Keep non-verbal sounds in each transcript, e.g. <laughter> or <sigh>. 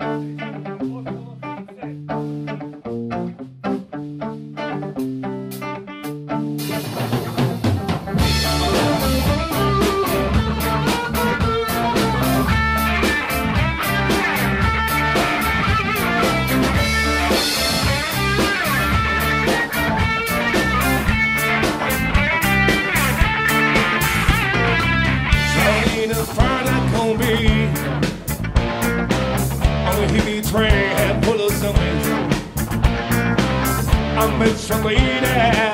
Música it's a lady.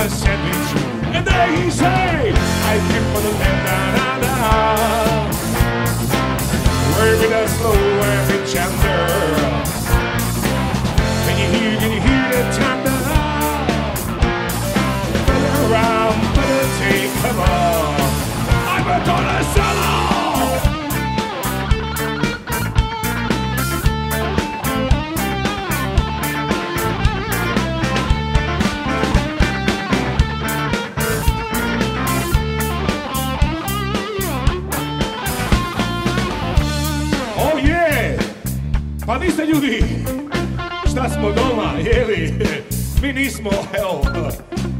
You my sandwich. And then he said, I came for the land, da, da. Where we the slow the chamber. Can you hear, can you hear the thunder? Better around, better take cover. Nismo, evo,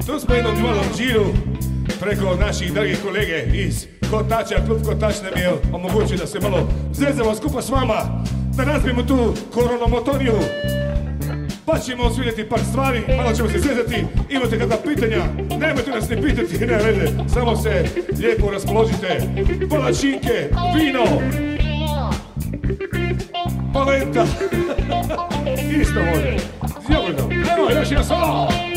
tu smo jednom malom džiru preko naših dragih kolege iz Kotača, klub Kotač nam je omogućio da se malo zezamo skupa s vama, da razbijemo tu koronomotoniju, pa ćemo osvidjeti par stvari, malo ćemo se zezati, imate kakva pitanja, nemojte nas ne pitati, ne veze, samo se lijepo raspoložite, palačinke, vino, Polenta. <laughs> Isto može. Zjogledno. Evo,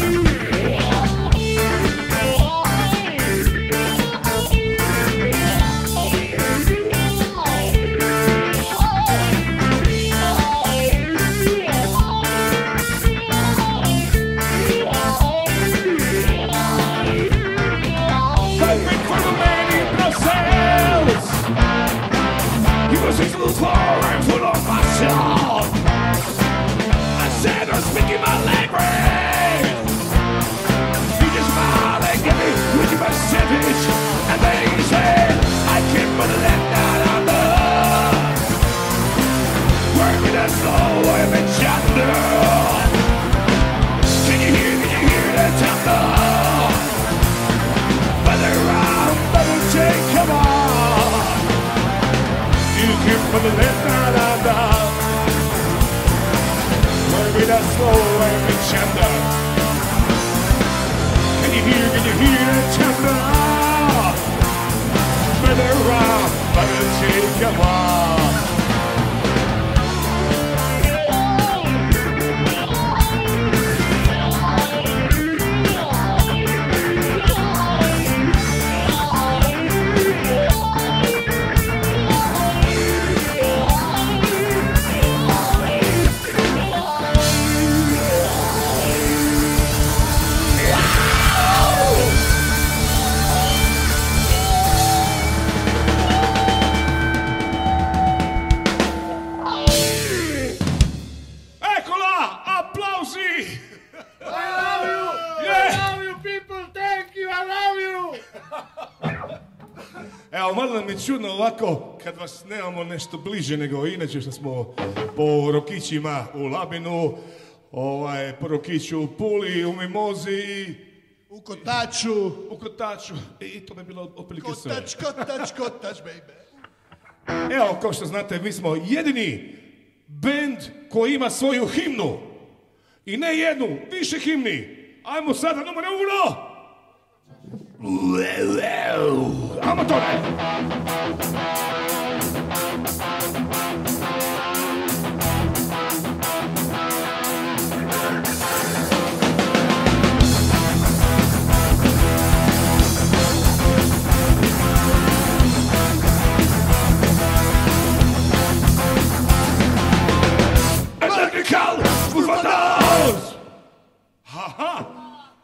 for the lesson of love. Word with that slow and crescendo. Can you hear, can you hear the tempo? Better off, better take a while. Ovako kad vas nemamo nešto bliže nego inače što smo po Rokićima u Labinu, ovaj, po Rokiću u Puli, u Mimozi i U kotaču. u Kotaču. I to bi bilo otprilike sve. Kotač, kotač, kotač, baby. Evo, kao što znate, mi smo jedini bend koji ima svoju himnu. I ne jednu, više himni. Ajmo sada numero uno.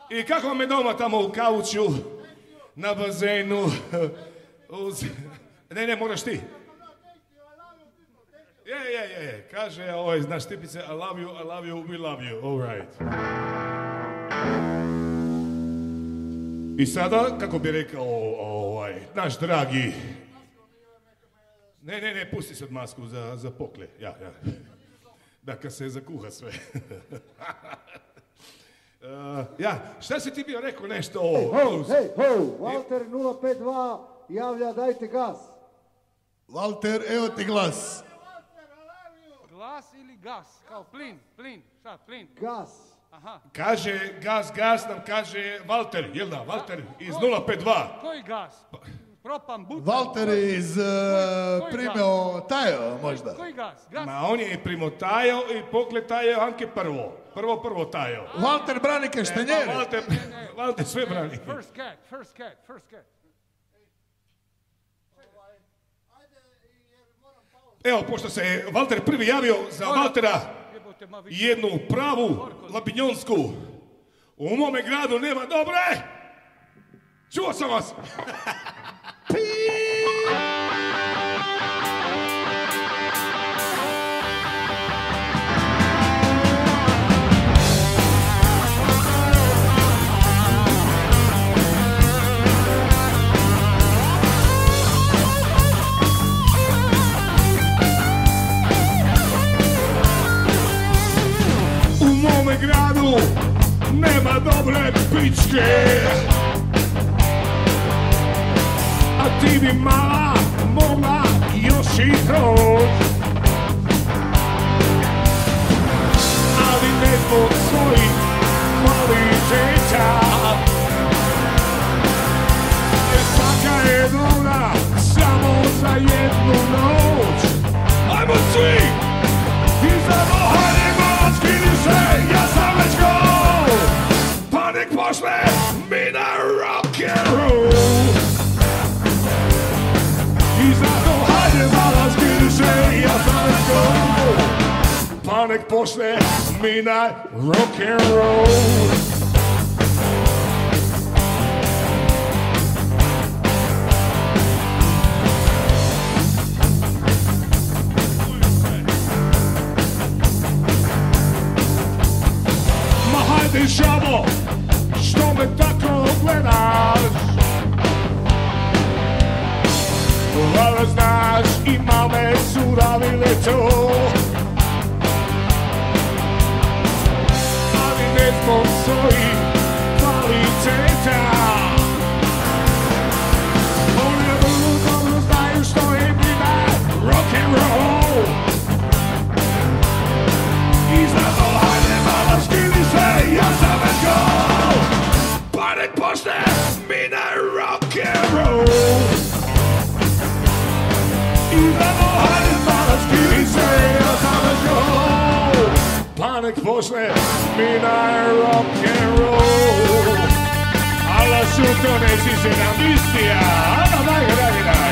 I kako je doma tamo u kauču, na bazenu, uz... Ne, ne, moraš ti. Je, je, je. Kaže, ovaj, znaš, tipice, I love you, I love you, we love you, all right. I sada, kako bi rekao, ovaj, naš dragi... Ne, ne, ne, pusti sad masku za, za pokle, ja, ja. Da, kad se zakuha sve. <laughs> Uh, ja, šta si ti bio rekao nešto o... Ho, hej, ho, Walter 052 javlja dajte gas. Walter, evo ti glas. Glas ili gas? Kao plin, plin, šta, plin? Gas. Aha. Kaže, gas, gas nam kaže Walter, jel da, Walter iz 052. Koji gas? Propan, butan. Walter je iz uh, Tajo možda. Koji gas? Gas? Ma on je i primotajao i pokletajao Anke prvo. Prvo, prvo tajao. Walter brani Ma, kaštanjere. Walter, Walter sve brani. First cat, first cat, first cat. Evo, pošto se je Walter prvi javio za vi... jednu pravu labinjonsku. U mome gradu nema dobre! Čuo sam vas! Gradu nema dobre pičke ti bi mala mogla još i proć Ali ne zbog svojih kvaliteta Jer svaka je dobra samo za jednu noć. Ajmo svi! I zabohavimo, skini se, ja sam već go Pa nek počne mi na rock malo skini se, ja sam već go Pa nek počne mi na rock and roll Ma hajde žabo, što me tako gledaš? Valjda znaš, ima me suravile to Ali ne zbog svojih kvaliteta Oni vrlo dobro znaju što je bila rock and roll. I zato hajde mala skini se, ja sam već go Pa nek počne mi na rock and roll počne mi na rock and roll. Alla su ne si se namistija, alla daj,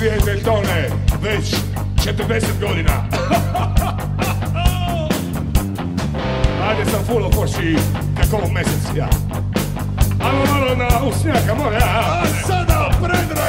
prijatelj Tone, već 40 godina. <laughs> Ajde sam full koši, kako ovog meseca. Alo malo na usnjaka, mora. A sada Predrag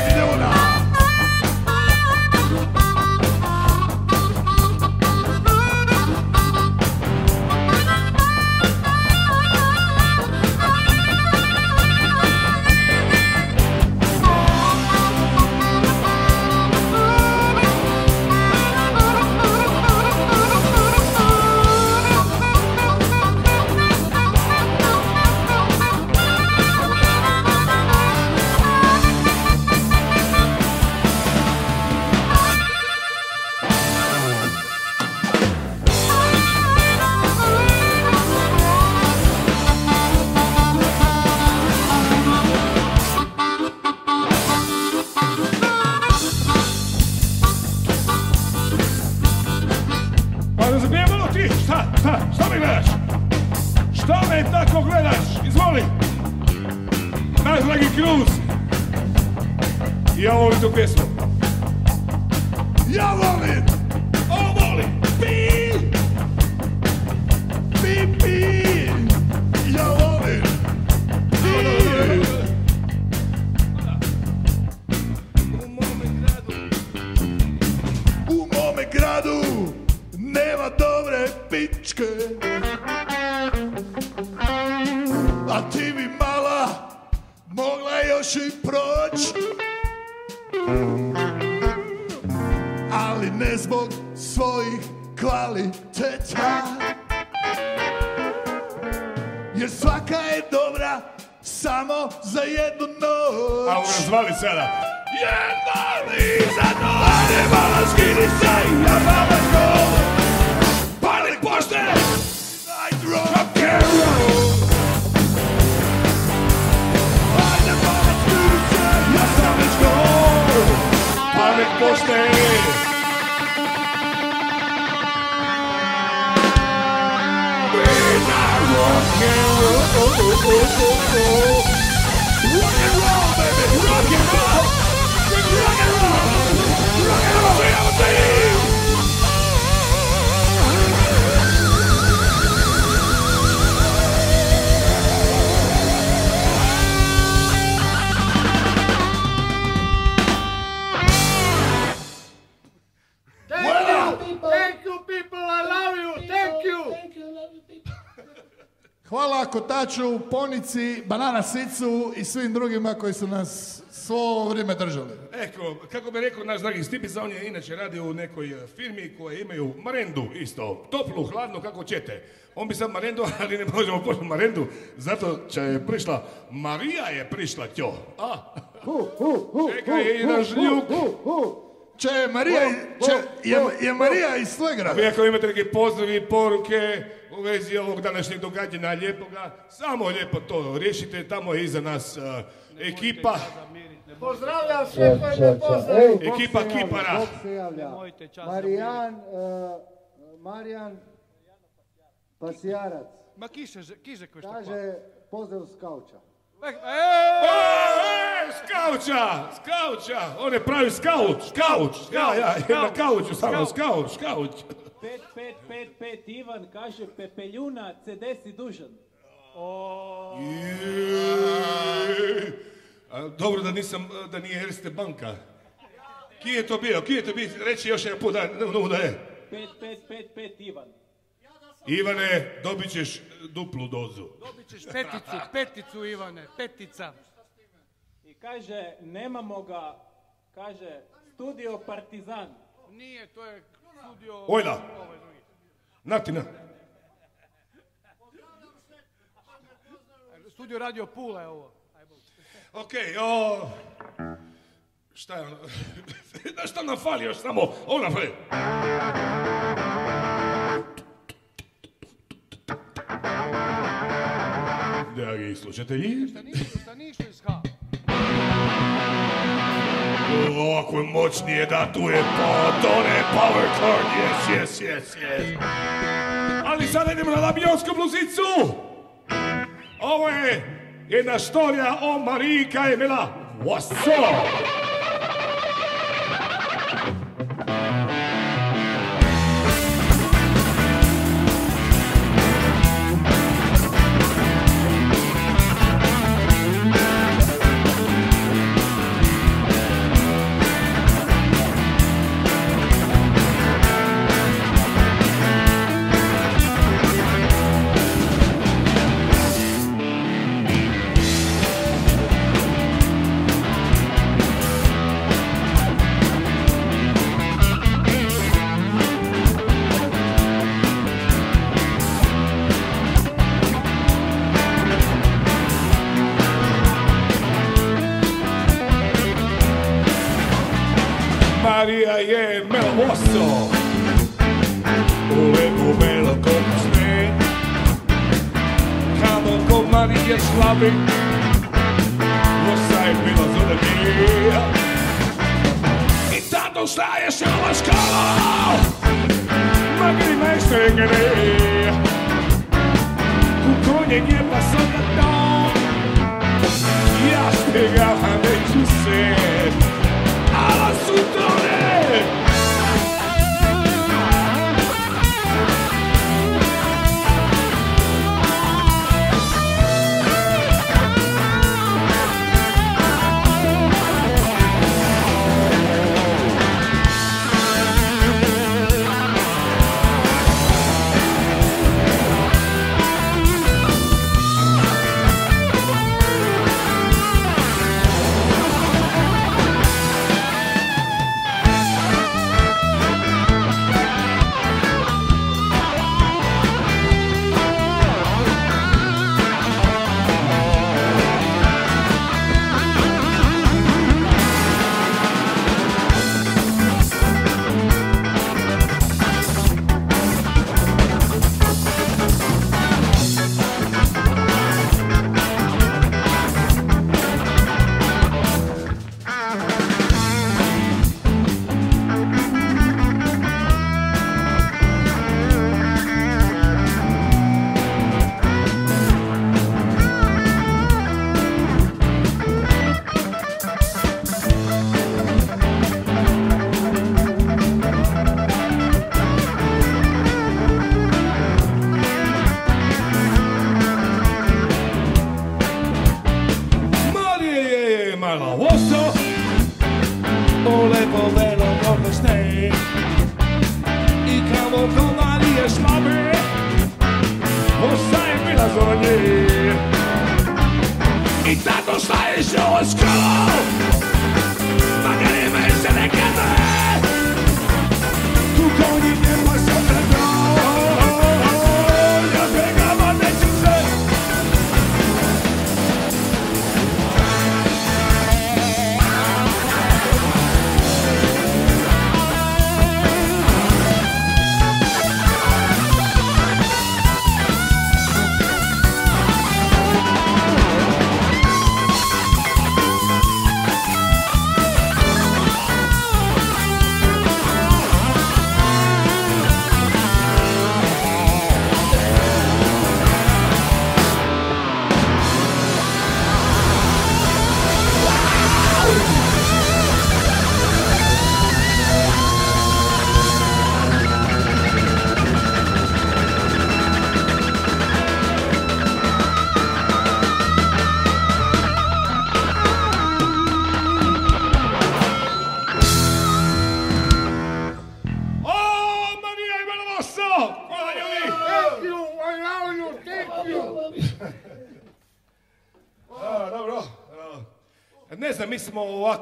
A razvali sada. Jedna iza noć Ajde mala skini se Ja mala školu Pali pošte! Night rock and roll Ajde mala skini se Ja sam već gol Pali pošte! Rock and roll baby Rock and roll Rock and roll Rock and roll reality Thank Hvala Kotaču, Ponici, Banana Sicu i svim drugima koji su nas svo ovo vrijeme držali. Eko, kako bi rekao naš dragi Stipica, on je inače radio u nekoj e, firmi koje imaju marendu isto, toplu, hladnu, kako ćete. On bi sad marendu, <laughs> ali ne možemo poći marendu, zato će je prišla, Marija je prišla tjo. A, Hu, hu, hu, Čekaj, hu, i naš hu, ljuk. Če je Marija, če, je, je Marija iz Slegra. vi ako imate neke pozdravi i poruke u vezi ovog današnjeg događanja lijepoga, samo lijepo to riješite, tamo je iza nas e, ekipa. Pozdravljam sve koji me Bog Ekipa kipara. Marijan, uh, Marijan Pasijarac. Ma kiše, kiže koje što Kaže pozdrav s kauča. Skauča, skauča, on je pravi skaut, skauč, ja, ja, na kauču samo, skauč, skauč. 5555 Ivan kaže Pepeljuna, CD si dužan. Dobro da nisam, da nije Erste banka. Kije je to bio, kije je to bio, reći još jedan put da, da, da je. 5555 Ivan. Ivane, dobit ćeš duplu dozu. Dobit ćeš peticu, peticu Ivane, petica. I kaže, nemamo ga, kaže, studio Partizan. Nije, to je studio... Ojla. Natina. Studio Radio Pula je ovo. Ok, o... Šta je ono? <laughs> Šta nam fali još samo? Ovo nam fali. Dragi slušatelji, Šta nisu, šta nisu iz ovako je moćnije da tu je pa, to ne power chord, yes, yes, yes, yes. Ali sada idemo na labijonsku bluzicu. Ovo je jedna storija o Mariji bila What's up? não staje się łaskawa Magri najszczej coneguinha Kukonie nie pasuje e as szpygałem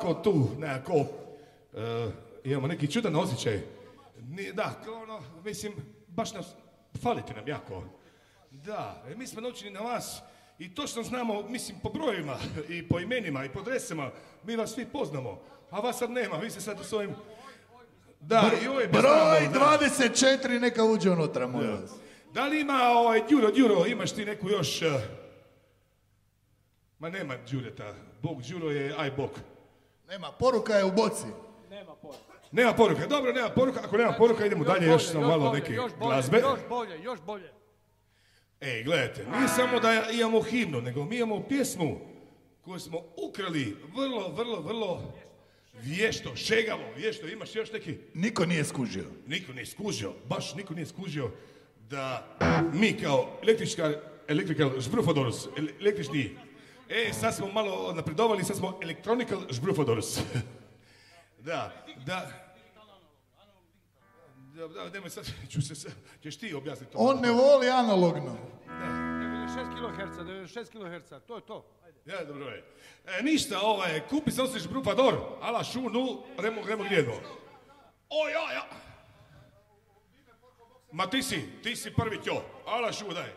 ovako tu, nekako, e, imamo neki čudan osjećaj. Ni- da, ono, mislim, baš nas, falite nam jako. Da, e, mi smo naučeni na vas i točno znamo, mislim, po brojevima i po imenima i po adresama, mi vas svi poznamo, a vas sad nema, vi ste sad u svojim... Da, i ovaj bez Broj znamo, da. 24 neka uđe unutra, molim vas. Da li ima ovaj Đuro, Đuro, imaš ti neku još... eh, Ma nema Đureta, Bog Đuro je aj Bog. Nema, poruka je u boci. Nema pojma. Nema poruka, dobro, nema poruka, ako nema poruka idemo dalje, još samo malo bolje, neke još bolje, glazbe. Još bolje, još bolje. Ej, gledajte, nije samo da imamo himnu, nego mi imamo pjesmu koju smo ukrali vrlo, vrlo, vrlo vješto, šegavo, vješto. Imaš još neki? Niko nije skužio. Niko nije skužio, baš niko nije skužio da mi kao električka, electrical žbrufodorus, ele- električni, e, sad smo malo napredovali, sad smo electronical žbrufodorus. <laughs> da, da. Da, da, nemoj sad, <laughs> ću se, sad- ćeš ti objasniti to. On ne voli analogno. 96 kHz, 96 kHz, to je to. Ajde. Ja, dobro je. E, ništa, ovaj, kupi se nosiš Brufador, ala šunu, remo, remo gdjedno. O, ja, ja. Ma ti si, ti si prvi tjo, ala šu, daj.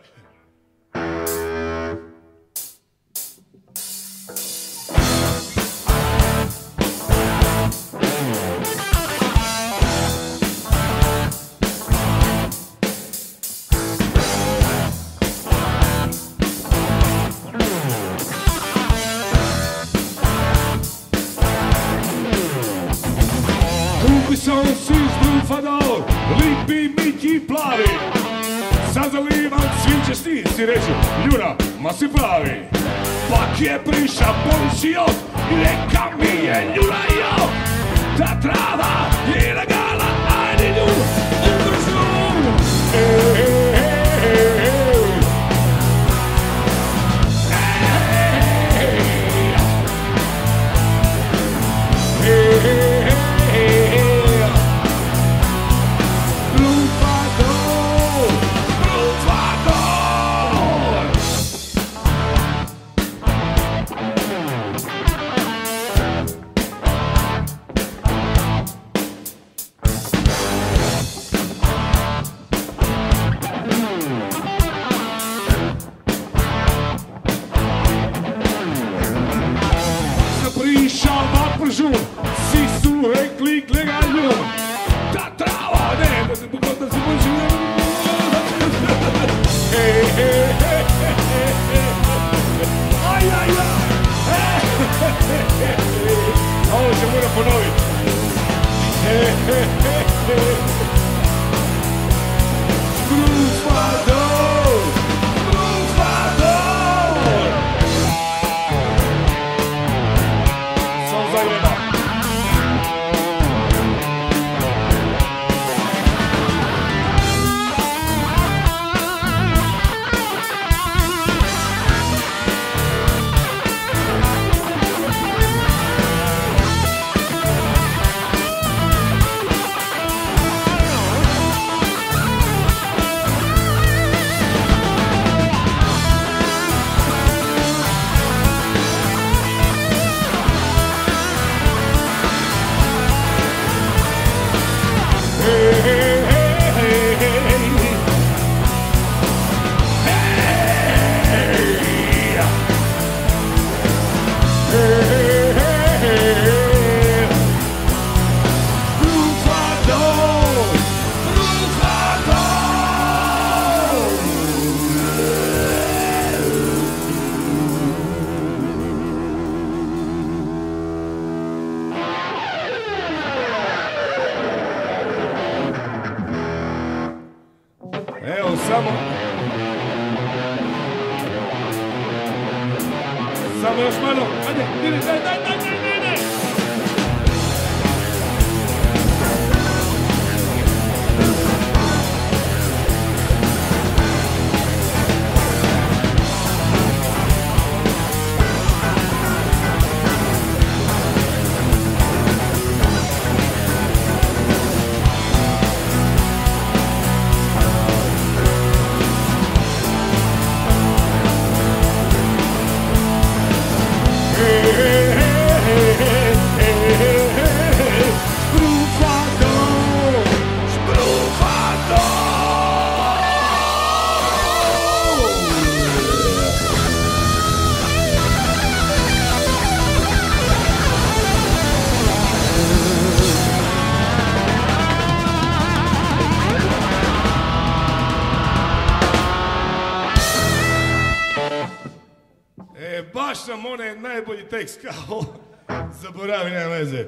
Strufador, lipi miki plavi. Sad zalivam svinče snici, reću, Ljura, ma si pravi. Pak je priša policijot i reka mi je Ljura jo, ta trava je ilegala, ajde svi su rekli gledaj njom. Ta trava, ne, da se pogod, da se pođe. Hej, hej, hej, tekst kao <laughs> zaboravi, nema veze.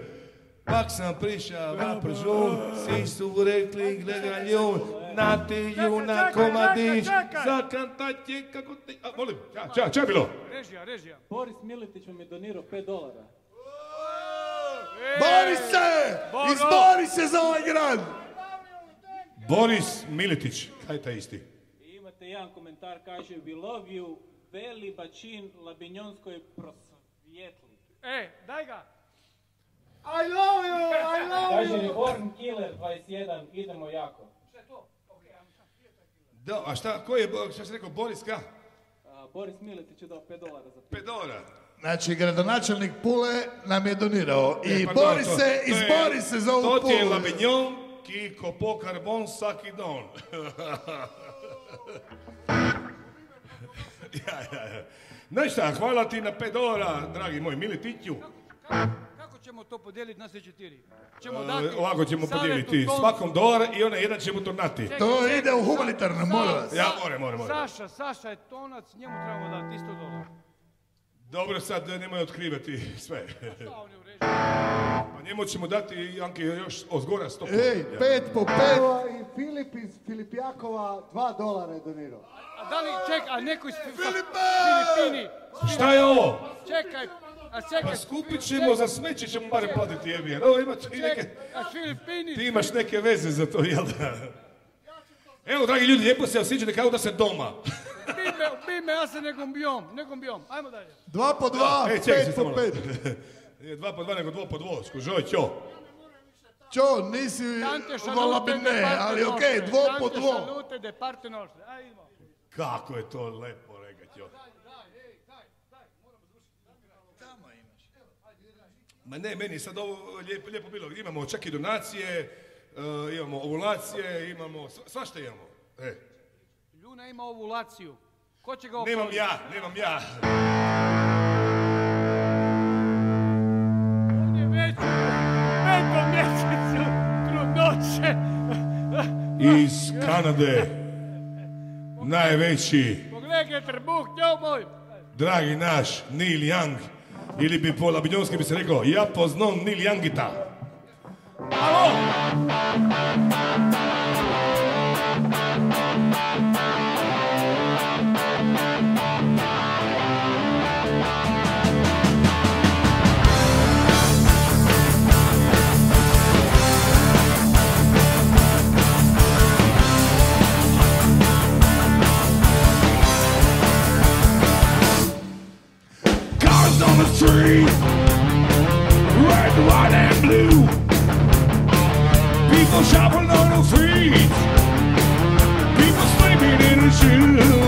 Pak sam prišao na pržun, svi su rekli gledaj ljun, na ti juna komadić, zakantat je kako ti... A, molim, ča, ča, bilo? Režija, režija. Boris Miletić vam je donirao 5 dolara. Bori se! Izbori se za ovaj grad! Boris Miletić, kaj je taj isti? I imate jedan komentar, kaže We love you, Beli Bačin, Labinjonskoj prosvjetli. E, daj ga. I love you! I love Kaže Reborn Killer 21, idemo jako. Šta je to? Da, a šta, ko je, šta si rekao, Boris ka? A, Boris Miletić je dao 5 dolara za 5 dolara. Znači, gradonačelnik Pule nam je donirao. I E, pa bori to- to- se, izbori se za ovu To ti je Pulu. Labignon, ki ko po karbon saki don. <laughs> ja, ja, ja. Znaš šta, hvala ti na 5 dolara, dragi moj Miletiću. Kako, kako ćemo to podijeliti na sve četiri? Ćemo E, dati Ovako ćemo podijeliti svakom dolar i onaj jedan ćemo to nati. To ide u humanitarno, molim vas. Ja, more, more, more. Saša, Saša je tonac, njemu trebamo dati isto dolar. Dobro, sad nemoj otkrivati sve. Pa njemu ćemo dati, Anke, još ozgora sto. Ej, pet po pet. Evo i Filip iz Filipjakova dva dolara je donirao. A da li, ček, a neko iz! Filipini. Šta je ovo? Čekaj, a čekaj. Pa skupit ćemo, za smeće ćemo barem platiti jebi. Ovo ima ti neke, a Filipini. ti imaš neke veze za to, jel da? Evo, dragi ljudi, lijepo se osjećate kao da se doma. Bime, bime, ja se nekom bijom, nekom bijom. Ajmo dalje. Dva po dva, Ej, čekaj, pet po pet. <laughs> Nije dva po dva, nego dvo po dvo, skužoj, ćo. Čo, nisi volabine, de parte ali okej, dvo po dvo. šalute de parte nostre. Ajmo. Kako je to lepo, regat, jo. Ma ne, meni je sad ovo lijepo, lijepo bilo. Imamo čak i donacije, eh, imamo ovulacije, imamo, sva- svašta imamo. E, Ljuna ima ovulaciju. Ko će ga nemam oploditi? ja, nemam ja. Petom mjesecu trudnoće. Iz Kanade, najveći, Pogledaj trbuh, njov moj. dragi naš Neil Young, ili bi po labinjonski bi se rekao, ja poznom Neil Youngita. Alo! The street, red, white, and blue. People shopping on the streets, people sleeping in the shoes.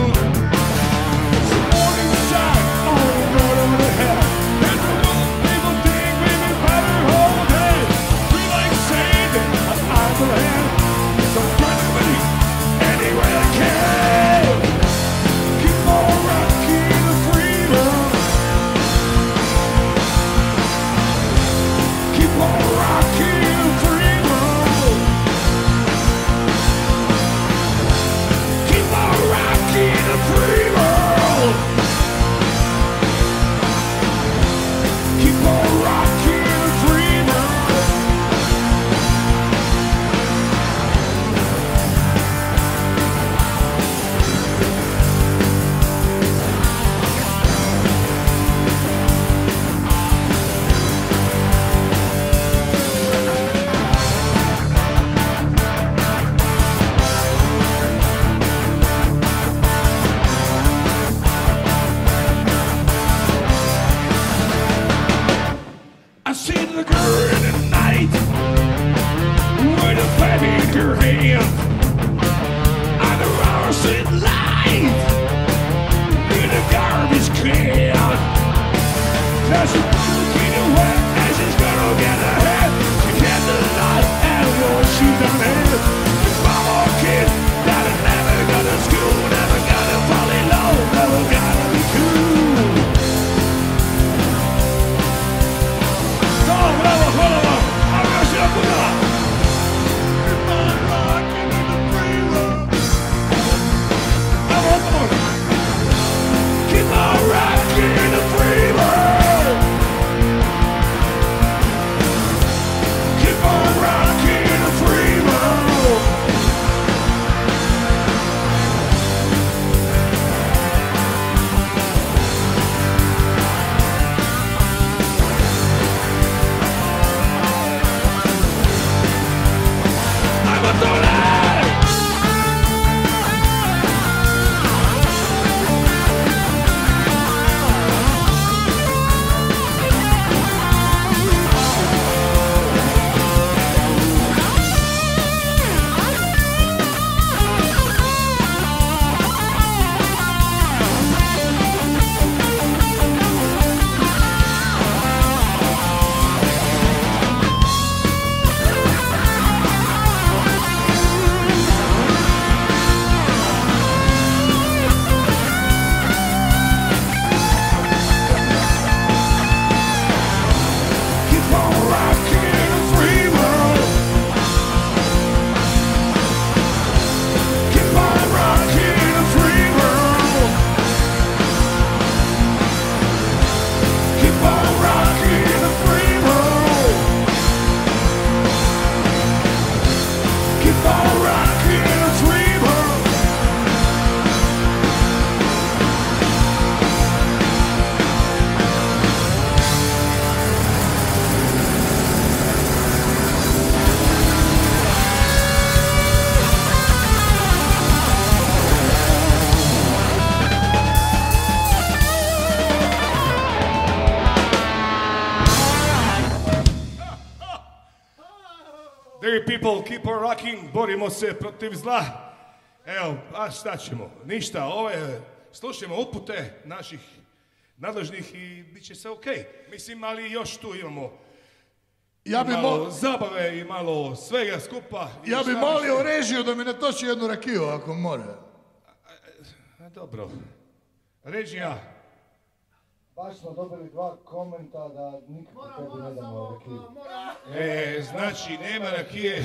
Salvatore borimo se protiv zla. Evo, a šta ćemo? Ništa, ove, slušajmo upute naših nadležnih i bit će se okej. Mislim, ali još tu imamo Ja bi, malo zabave i malo svega skupa. I ja bi molio režiju da mi ne toči jednu rakiju ako more. A, Dobro. Režija, Baš smo dobili dva komenta da nikako tebi ne damo rakiju. e, znači nema rakije. <laughs>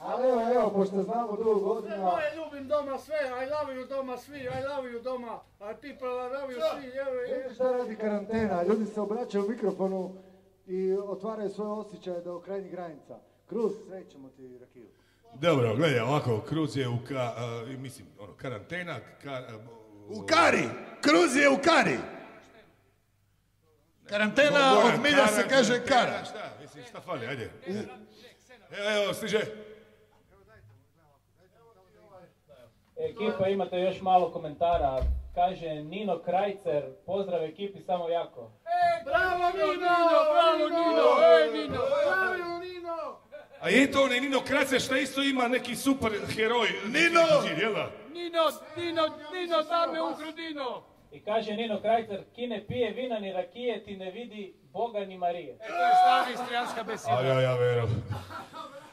Ali evo, evo, pošto znamo dugo godina, Moje ljubim doma sve, I love you doma svi, I love you doma, a ti I love you svi, evo, evo. vidite šta radi karantena, ljudi se obraćaju u mikrofonu i otvaraju svoje osjećaje do krajnjih granica. Kruz, srećemo ti rakiju. Dobro, gledaj, ovako, Kruz je u ka, a, mislim, ono, karantena, ka, U kari! Kruz je u kari! Karantena od milja se kaže kara. Šta, mislim, šta fali, ajde. Evo, evo, stiže. Ekipa, imate još malo komentara. Kaže Nino Krajcer, pozdrav ekipi samo jako. Bravo Nino, bravo Nino, ej Nino, bravo Nino. A je to onaj Nino Krace šta isto ima neki super heroj. Nino! Jel da? Nino, Nino, Nino, dame u grudino. I kaže Nino Krajcer, ki ne pije vina ni rakije, ti ne vidi Boga ni Marije. To je stara istrijanska A beseda. ja, ja verujem.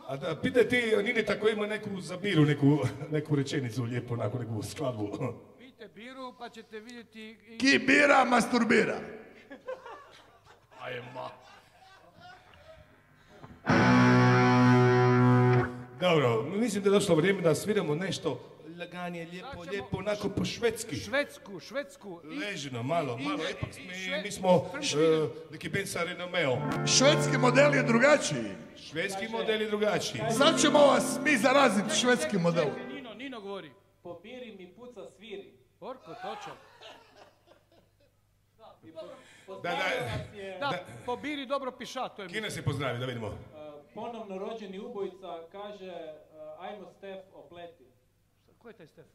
A da, pitaj ti, Nini tako ima neku zabiru, neku, neku rečenicu lijepo, onako neku skladbu. Pijte biru pa ćete vidjeti i Ki bira, masturbira. Ajma. Dobro, mislim da je došlo vrijeme da sviramo nešto laganije, lijepo, lijepo, onako po švedski. Švedsku, Švedsku. I- Ležino, malo, i- malo, ipak mi, mi smo uh, neki band sa renomeo. Švedski model je drugačiji. Švedski model je drugačiji. Sad ćemo vas mi zaraziti švedskim modelom. Čekaj, Nino, Nino govori. Po biri mi puca sviri. Orko, točan. Da, da, Da, po biri dobro piša, to je mi. Kine se pozdravi, da vidimo. Ponovno rođeni ubojica kaže uh, ajmo Stef opleti. Ko je taj Stef?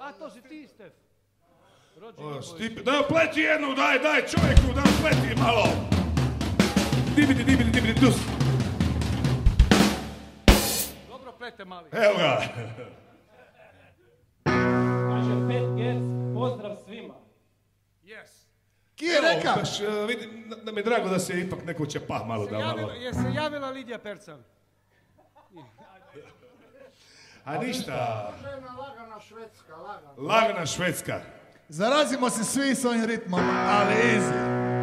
A, to si ti, Stef. Rođeni O. Stipe, daj pleti jednu, daj, daj čovjeku, daj pleti malo. Dibidi, dibidi, dibidi, dus. Dobro plete mali. Evo ga. Kaže Pet Gers, pozdrav svima. Yes. Ki je reka? Baš, uh, vidi, da- mi je drago da se ipak neko čepa malo Se da malo. je se javila Lidija Percan? A ništa, Lagana švedska, lagana. lagana švedska. Zarazimo se svi s ovim ritmom, ali easy.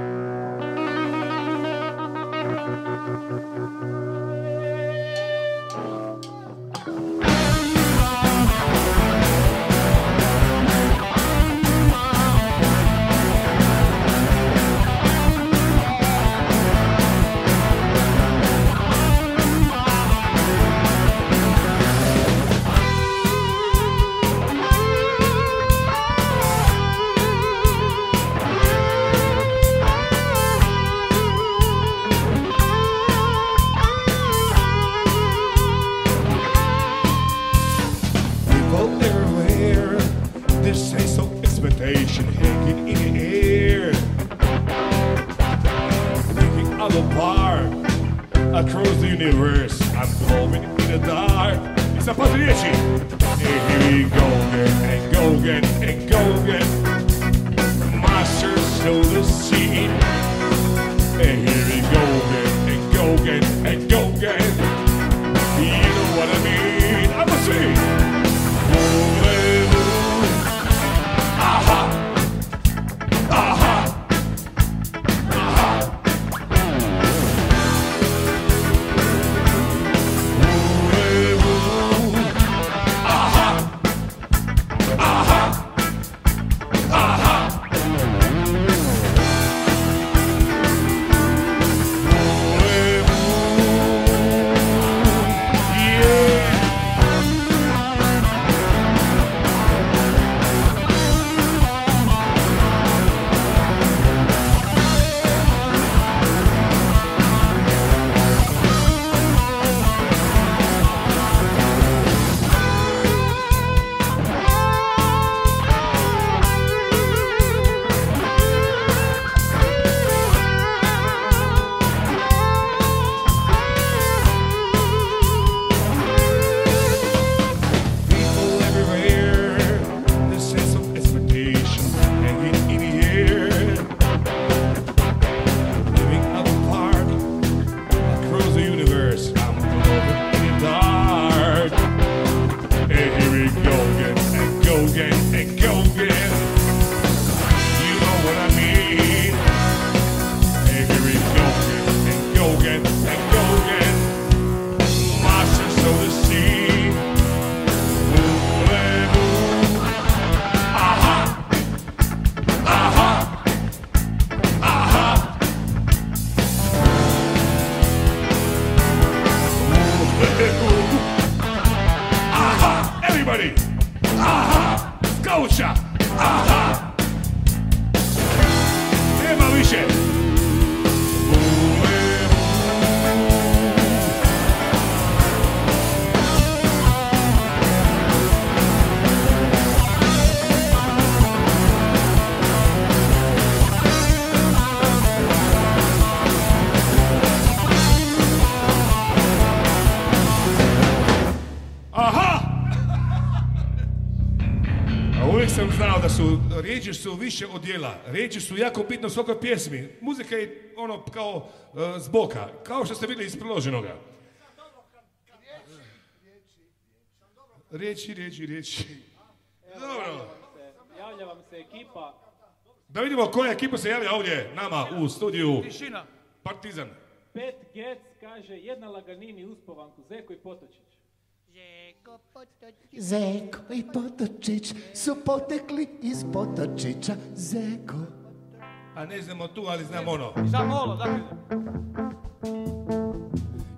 Su više od djela. Riječi su jako bitne u svakoj pjesmi. Muzika je ono kao e, zboka, kao što ste vidjeli iz priloženoga. Riječi, riječi, riječi. Dobro. Javlja vam se ekipa. Da vidimo koja ekipa se javlja ovdje nama u studiju Tišina. Partizan. Pet Gec kaže jedna laganini uspovanku, Zeko i Potočić. Zeko i Potočić su potekli iz Potočića. Zeko. A ne znamo tu, ali znam ono. Za molo, dakle.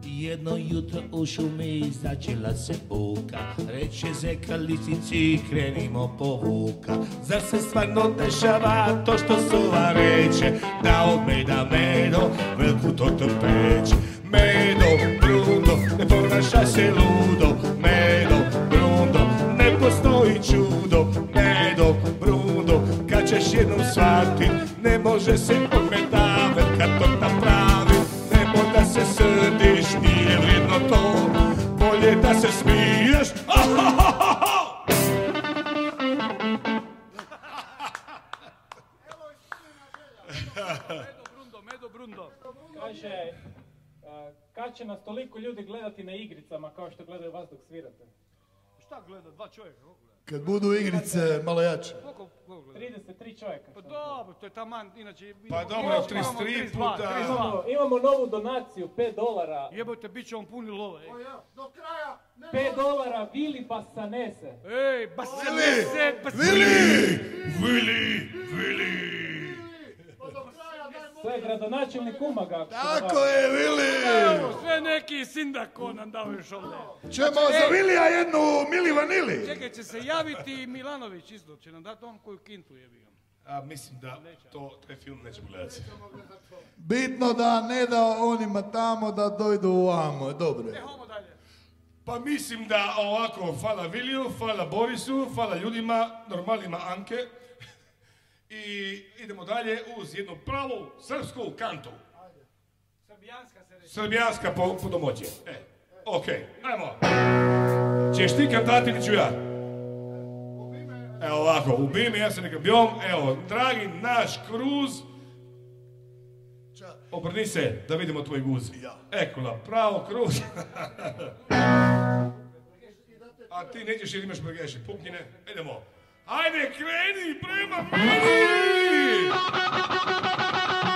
Jedno jutro u šumi začela se buka Reče zeka lisici krenimo po vuka Zar se stvarno dešava to što suva reče Da od meda medo velku tortu peče Medo, brundo, ne ponaša se ludo. Medo, brundo, ne postoji čudo. Medo, brundo, kad ćeš jednom shvatit Ne može se od meda velika torta pravi Nemoj da se srdiš, nije vrijedno to. Bolje da se smiješ. <laughs> Medo Brundo, Medo Brundo. Kaže, a, kad će nas toliko ljudi gledati na igricama kao što gledaju vas dok svirate? Šta gleda? Dva čovjeka. Kad budu igrice malo jače. Koliko, koliko gleda? 33 čovjeka. Pa dobro, to je taman, inače... Pa dobro, imamo 33 32, puta- 32. Imamo, imamo novu donaciju, 5 dolara. Jebote, bit će on puni love. ej. Do kraja, ne 5 dolara Vili Basanese. Ej, ba se ne se, ba se Vili! Vili! Vili! To je gradonačelnik Umaga. ne Tako je, Vili! Evo, sve neki sindako nam dao još ovdje. Ćemo za Vilija jednu Mili Vanili. Čekaj, će se javiti Milanović isto, će nam dati on koju kintu jebi ga. A mislim da to, taj film nećemo gledati. Bitno da ne da onima tamo da dojdu ovamo. Dobro. je. Homo dalje. Pa mislim da ovako, hvala Viliju, hvala Borisu, hvala ljudima, normalima Anke. I idemo dalje uz jednu pravu srpsku kantu. Srbijanska se reći. Srbijanska po, po. E, okej, ajmo. Češ ti kantati ili ću ja? Evo ovako, ubi me, ja se nekam bjom. Evo, dragi naš kruz. Obrni se, da vidimo tvoj guz. Ekola, pravo kruz. A ti nećeš jer imaš bregeši. Puknjine, idemo. Ajde, kreni prema meni! <laughs>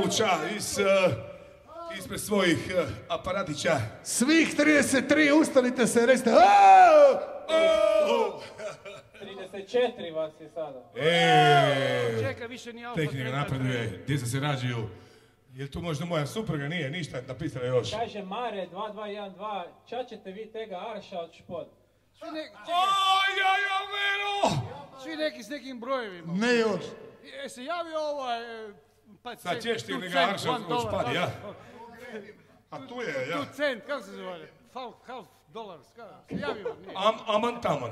svi skauča iz, uh, ispred svojih uh, aparatića. Svih 33 ustanite se i recite "Aaaa!" Oh! 34 vas je sada. E, Čekaj, više ni alfa tehnika napreduje, djeca se rađaju. Jel tu možda moja supruga nije ništa napisala još? Kaže Mare 2212, ča ćete vi tega arša od špod? Svi, ne, čekaj, Aj, aj, aj, Vero! svi neki s nekim brojevima. Ne još. Je se javio ovaj... e, Pa Sad cent, ćeš ti tu njega cent, arša one od dollar, špadi, ja? da, A tu je, ja. Tu cent, kako se zove? Half, half dollars, kako? Se javio, nije. Am, aman taman.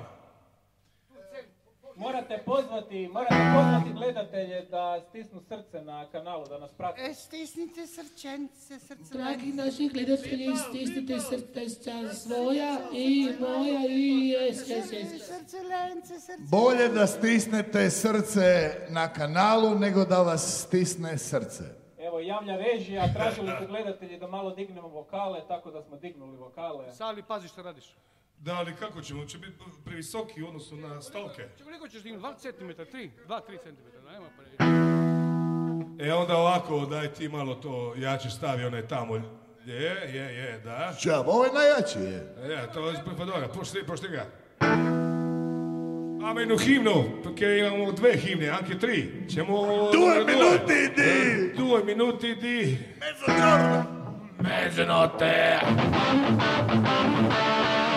Morate pozvati, morate pozvati gledatelje da stisnu srce na kanalu, da nas prate. E, stisnite srčence, srce. Dragi naši gledatelji, stisnite srca svoja i moja i jes, jes, jes. Srce lence, srce. Bolje da stisnete srce na kanalu nego da vas stisne srce. Evo, javlja režija, tražili su gledatelji da malo dignemo vokale, tako da smo dignuli vokale. Sali, pazi što radiš. Da, ali kako ćemo? Će biti previsoki u odnosu na stalke. Čekaj, koliko ćeš dignuti? 2 cm, 3? 2, 3 cm, nema pa E onda ovako, daj ti malo to, ja ću stavi onaj tamo. Je, je, je, da. Čab, ovo je najjači je. E, Ja, to je pa dobro, pušti, pušti ga. Imamo jednu himnu, perché imamo dve himne, anche tri. Ćemo... Due minuti di... Due minuti di... Mezzogiorno. Mezzanotte! A,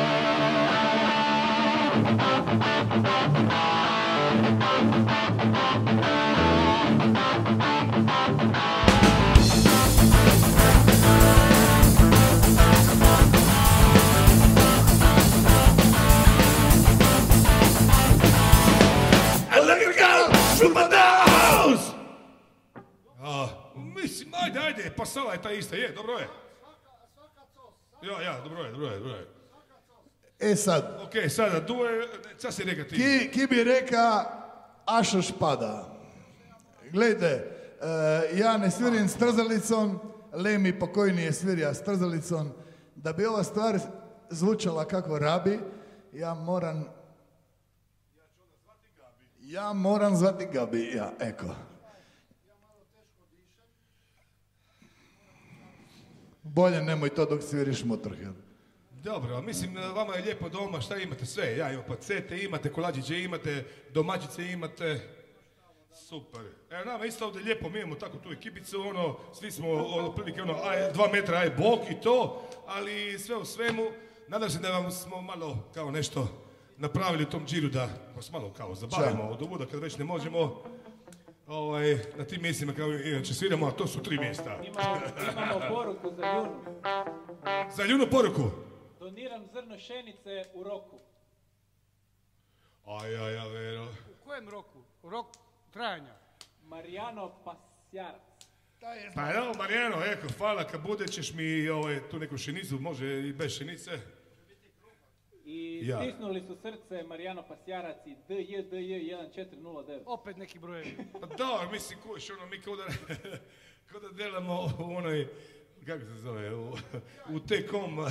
mislim, ajde, ajde, pa sala je ta ista, je, dobro je. Ja, ja, dobro je, dobro je, dobro je. E sad, Ok, sada, due, šta si reka ti? ki, ki bi reka Ašo špada. Glejte, eh, ja ne svirim s trzalicom, Lemi pokojni je svirja s trzalicom. Da bi ova stvar zvučala kako rabi, ja moram... Ja moram zvati Gabi, ja, eko. Bolje nemoj to dok sviriš Motorhead. Dobro, a mislim, vama je lijepo doma, šta imate sve? Ja imam pacete, imate kolačiće, imate domaćice, imate... Super. Evo nama isto ovdje lijepo, mi imamo tako tu ekipicu, ono, svi smo ono, otprilike ono, aj, dva metra, aj bok i to, ali sve u svemu, nadam se da vam smo malo kao nešto napravili u tom džiru da vas malo kao zabavimo od ovuda kad već ne možemo ovaj, na tim mjestima kao inače sviramo, a to su tri mjesta. Imamo, imamo poruku za Junu. Za ljunu poruku. Doniram zrno šenice u roku. Aj, aj, aj, Vero. U kojem roku? U rok trajanja. Marijano Pasjarac. Pa evo, Marijano, eko, hvala, kad bude ćeš mi ovaj, tu neku šenicu, može i bez šenice. I Ja. stisnuli su srce Marijano Pasjarac i DJDJ 1409. Opet neki brojevi. Pa da, mislim, kuš, ono, mi kao da, <laughs> kao da delamo u onoj, kako se zove, u, u T-com. <laughs>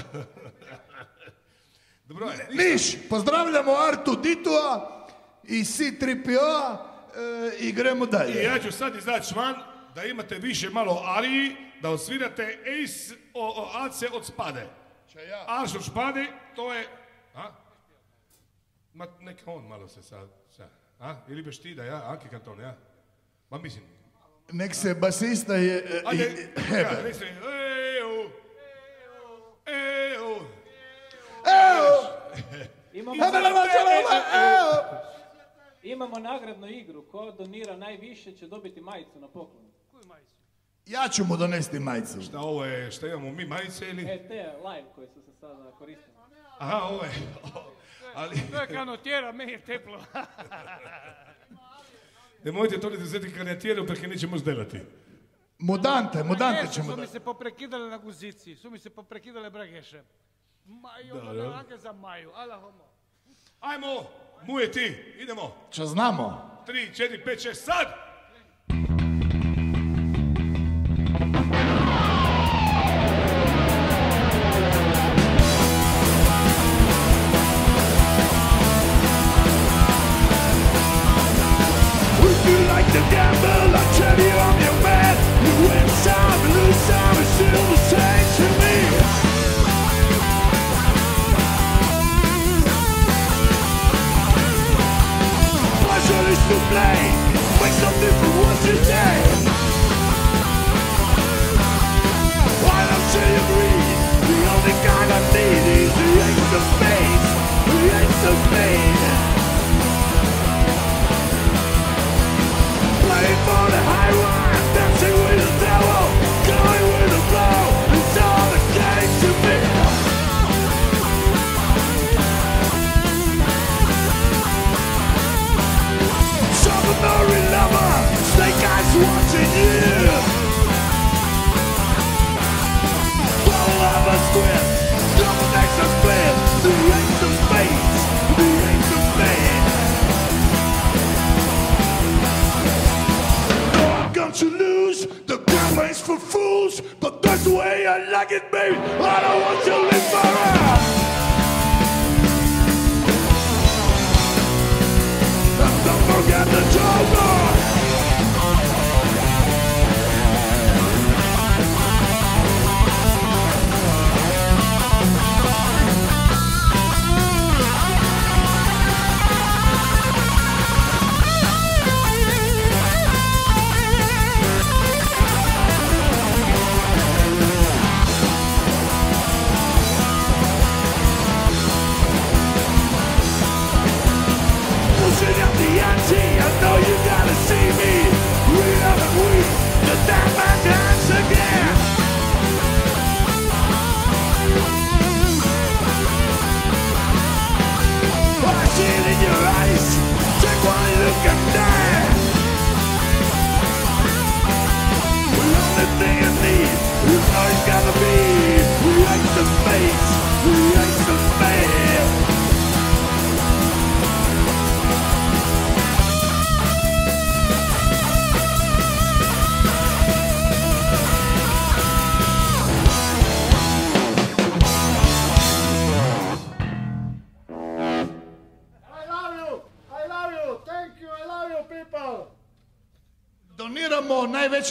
Dobro je. Niš, pozdravljamo Artu Ditua i C-3PO e, i gremo I dalje. ja ću sad izaći van, da imate više malo ariji, da osvirate Ace o, o, Ace od spade. Ace od spade, to je... A? Ma neka on malo se sad, sad. A? Ili beš ti da ja, Anki Kanton, ja? Ma mislim, Nek se basista je... Ajde, i- ja, mislim, eju, eju. Imamo, imamo nagradnu igru. Ko donira najviše će dobiti majicu na poklon. Koju majicu? Ja ću mu donesti majicu. Šta ovo je, šta imamo mi majice ili? E, te live koje su se sada koristili. Aha, ovo je, ali To je kanotjera, meni je teplo. <laughs> nemojte to ne zeti kanatijeru, perché nećemo zdelati. Mudante, mudante Jesu, ćemo su mi dati. se poprekidale na guzici, su mi se poprekidale brageše. Ma i onda Dobro. da za maju, ala homo. Ajmo, mu je ti, idemo. Čo znamo? Tri, četiri, pet, šest, sad! to blame Wake something for what you say? Why don't you agree? The only kind I need is the ace of spades The ace of spades Play for the highway for fools, but that's the way I like it, babe. I don't want you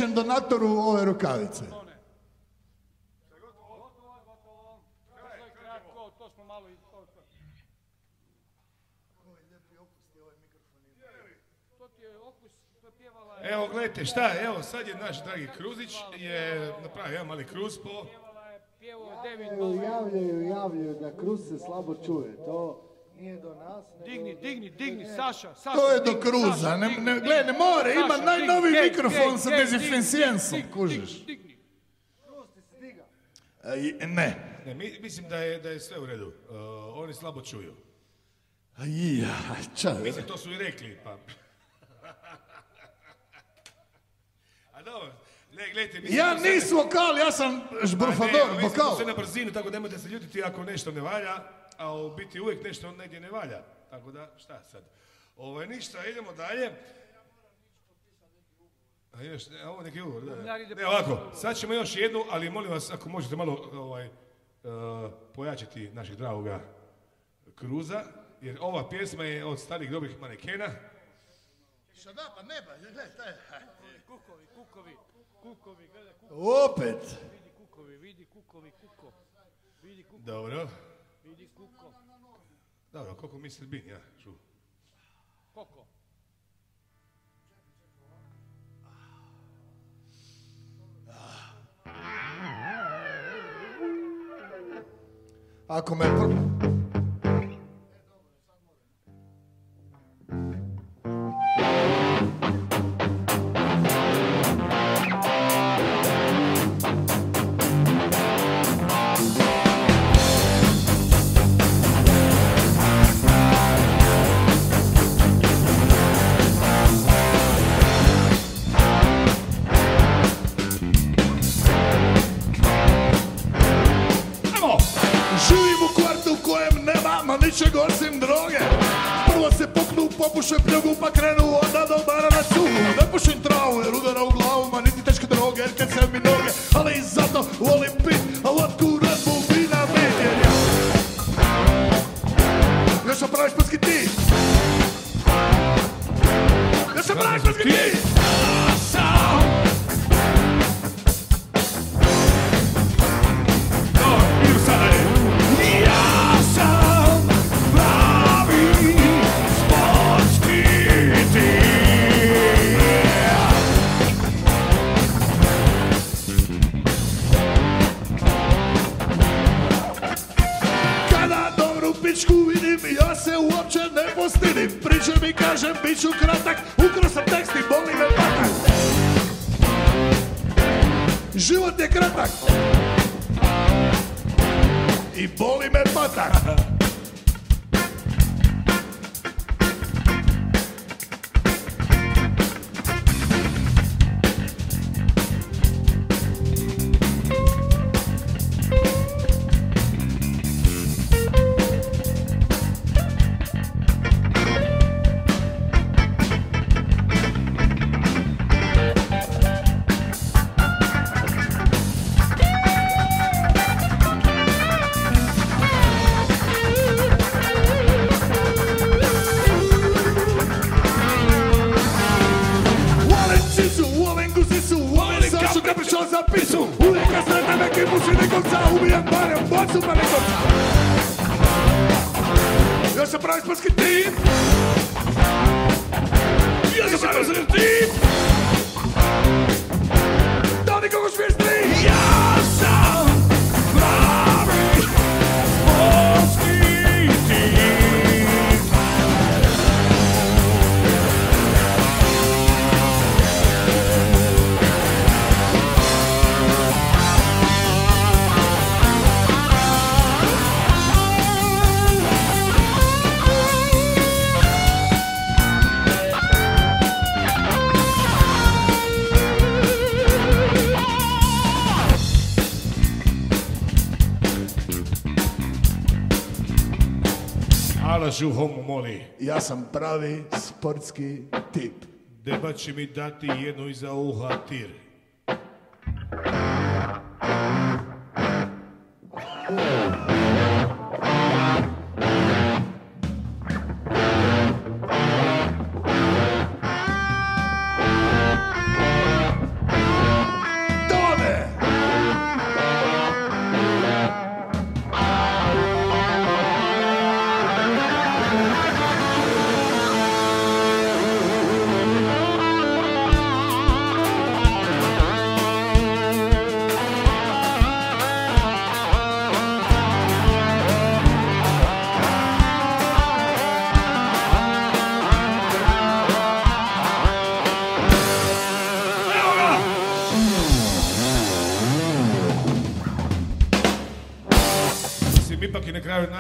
najvećem donatoru ove rukavice. To smo malo i... To ti je okus, to je pjevala... Evo, gledajte, šta, evo, sad je naš dragi Kruzić je napravio jedan mali kruz po... Javljaju, javljaju da Kruz se slabo čuje. To nije do nas. Digni, digni, digni, Saša, Saša. To je do kruza, ne, ne, gle, ne more, ima Saša, najnoviji digni, mikrofon sa digni, kužiš. digni, digni. E, i- Ne. Ne, mi, mislim da je, da je sve u redu. Uh, oni slabo čuju. A Ja, ča, Mislim, to su i rekli, pa... <laughs> A dobro, ne, gledajte, mislim... ja to se- nis vokal, ja sam ne, žbrfador, a mislim, to vokal. sve na brzinu, tako nemojte se ljutiti ako nešto ne valja, a u biti uvijek nešto negdje ne valja. Tako da, šta sad? Ovo ništa, idemo dalje. A još, ne, ovo neki ugovor, da, Ne, ovako, sad ćemo još jednu, ali molim vas, ako možete malo ovaj, uh, pojačati našeg dragoga Kruza, jer ova pjesma je od starih dobrih manekena. Šta da, pa ne, pa, gledaj, taj. Kukovi, kukovi, kukovi, gledaj, kukovi, Opet. vidi kukovi, vidi kukovi, kuko. Vidi kuko, Dobro. Vidi kuko. Dobro, koliko misli bin, ja, ču. Koko. Ako me... Pr... Ajmo! Ničeg osim droge. Prvo se puknu, popuše pljugu pa krenu Život je kratak. I boli me patak Alažu homo moli, Ja sam pravi sportski tip. deba će mi dati jednu iza uha tir.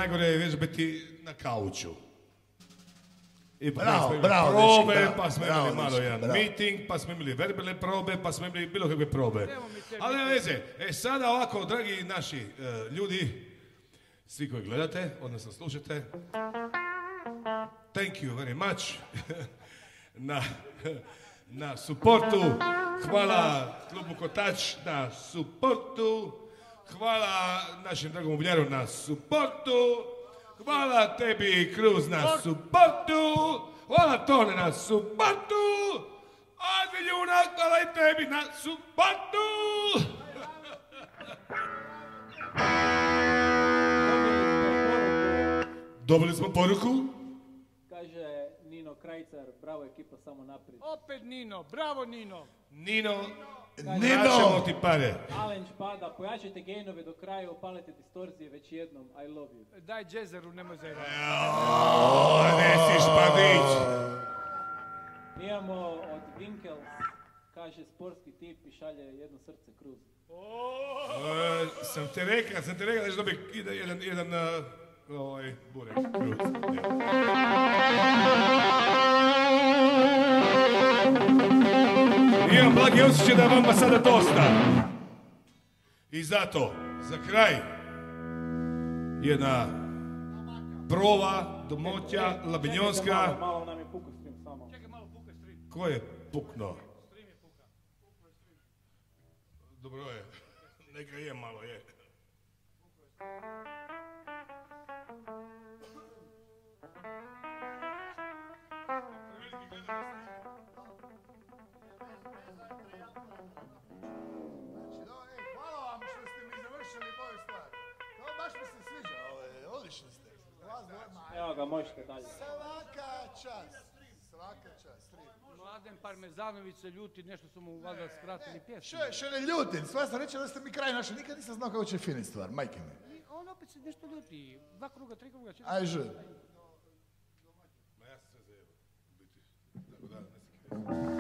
Je najgore vježbati na kauču. Ipak Bravo, smo imali bravo, probe, dečki, bravo, pa smo bravo, imali malo dečki, jedan bravo. meeting, pa smo imali verbalne probe, pa smo imali bilo kakve probe. Ali nema veze. E sada ovako, dragi naši e, ljudi, svi koji gledate, odnosno slušate, thank you very much <laughs> na, na suportu. Hvala klubu Kotač na suportu. Hvala našem dragom ubljaru na suportu. Hvala tebi Kruz na suportu. Hvala Tone na suportu. A milijuna hvala i tebi na suportu. Dobili smo poruku. Dobili smo poruku. Kaže Nino Krajcar, bravo ekipa, samo naprijed. Opet Nino, bravo Nino. Nino, Nino! vraćamo ti pare. Alen Špada, pojačajte gainove do kraja, upalite distorzije već jednom, I love you. Daj džezeru, nemoj zajebati. O, nesi špadić. Mi imamo od Winkels, kaže sportski tip i šalje jedno srce kruz. E, sam te rekao, sam te rekao da ćeš dobiti jedan, jedan, uh, ovaj, burek. Kruz. Evo. Imam blagi osjećaj da je vama sada dosta. I zato, za kraj, jedna prova, domoća, labinjonska. Ko je pukno? Dobro je. Neka je malo, je. Odlični ste. Evo ga, možete dalje. Svaka čast. Svaka čast. Mladen Parmezanović se ljuti, nešto su mu valjda skratili pjesmu. Što, što ne ljutim? Stvar sam reći da ste mi kraj našli. Nikad nisam znao kako će finit stvar, majke mi. I on opet se nešto ljuti. Dva kruga, tri kruga, četiri. Aj, žu. Ma ja sam sve zajebao. biti. Tako da, ne znam.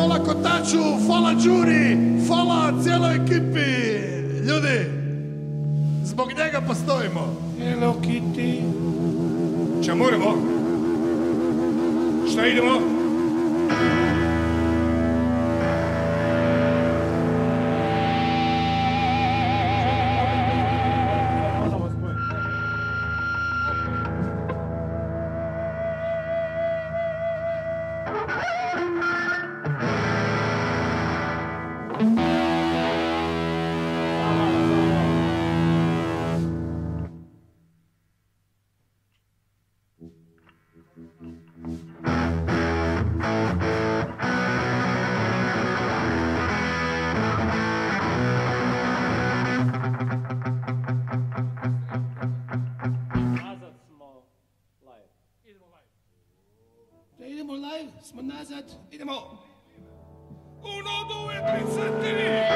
Hvala Kotaču, hvala Đuri, hvala cijeloj ekipi. Ljudi, zbog njega postojimo. Hello Kitty. Ča moramo? Šta idemo? Uno, due, tre, sette.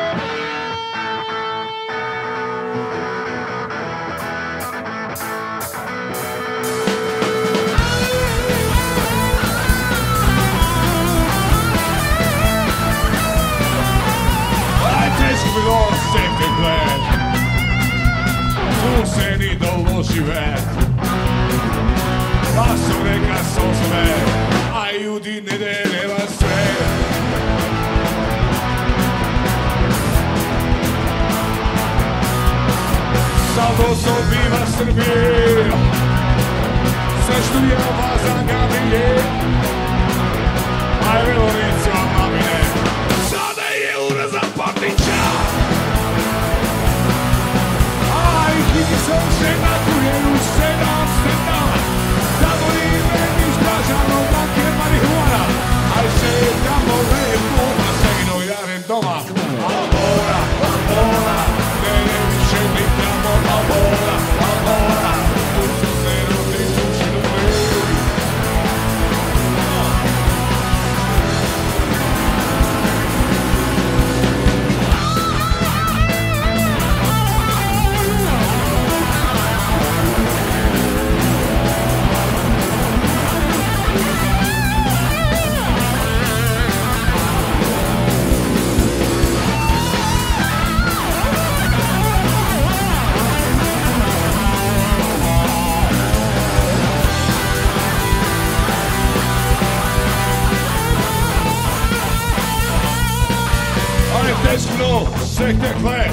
Aj teško bilo se te gled Tu se ni doložive Pa su neka sam sve A ljudi ne dereva Samo biva Srbije Sve što je ova zagavije Aj velorica mamine Sada je ura za partića Aj hiti sam se nakuje u sedam sedam Tamo ni meni stražano banke marihuana Aj se tamo lepo teško se tekle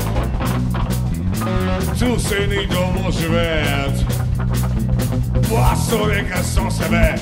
Tu se ni domože vet Vlaso reka som sebe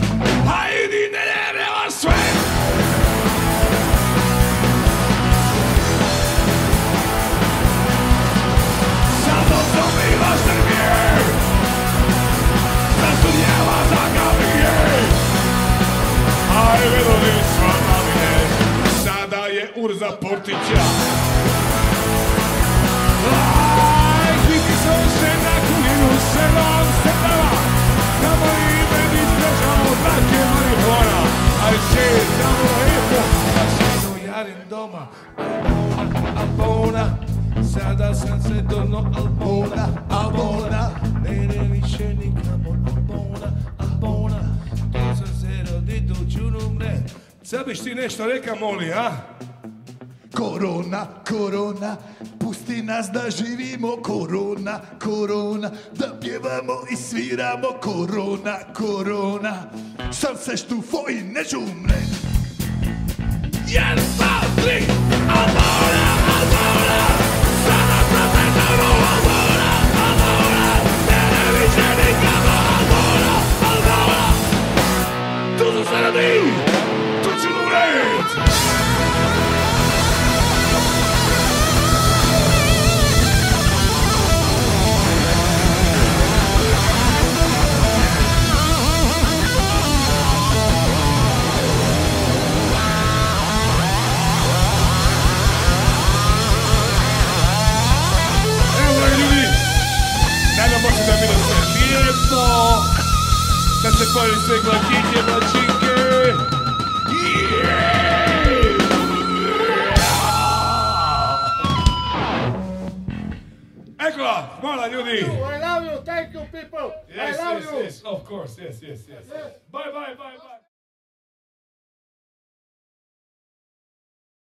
nešto reka, moli, a? Korona, korona, pusti nas da živimo Korona, korona, da pjevamo i sviramo Korona, korona, sam se štufo i ne žumre Jedan, dva, tri, Albona, Albona Sada tamo Albona, Albona Ne, više nikamo Albona, Albona Tu su se radi, tu ću umret Evo, dragi ljudi, nadamo se da je bilo sve lijepo, Eko, hvala ljudi. I love you, thank you people. I Yes, love yes, you. yes, of course, yes, yes, yes. Bye, bye, bye.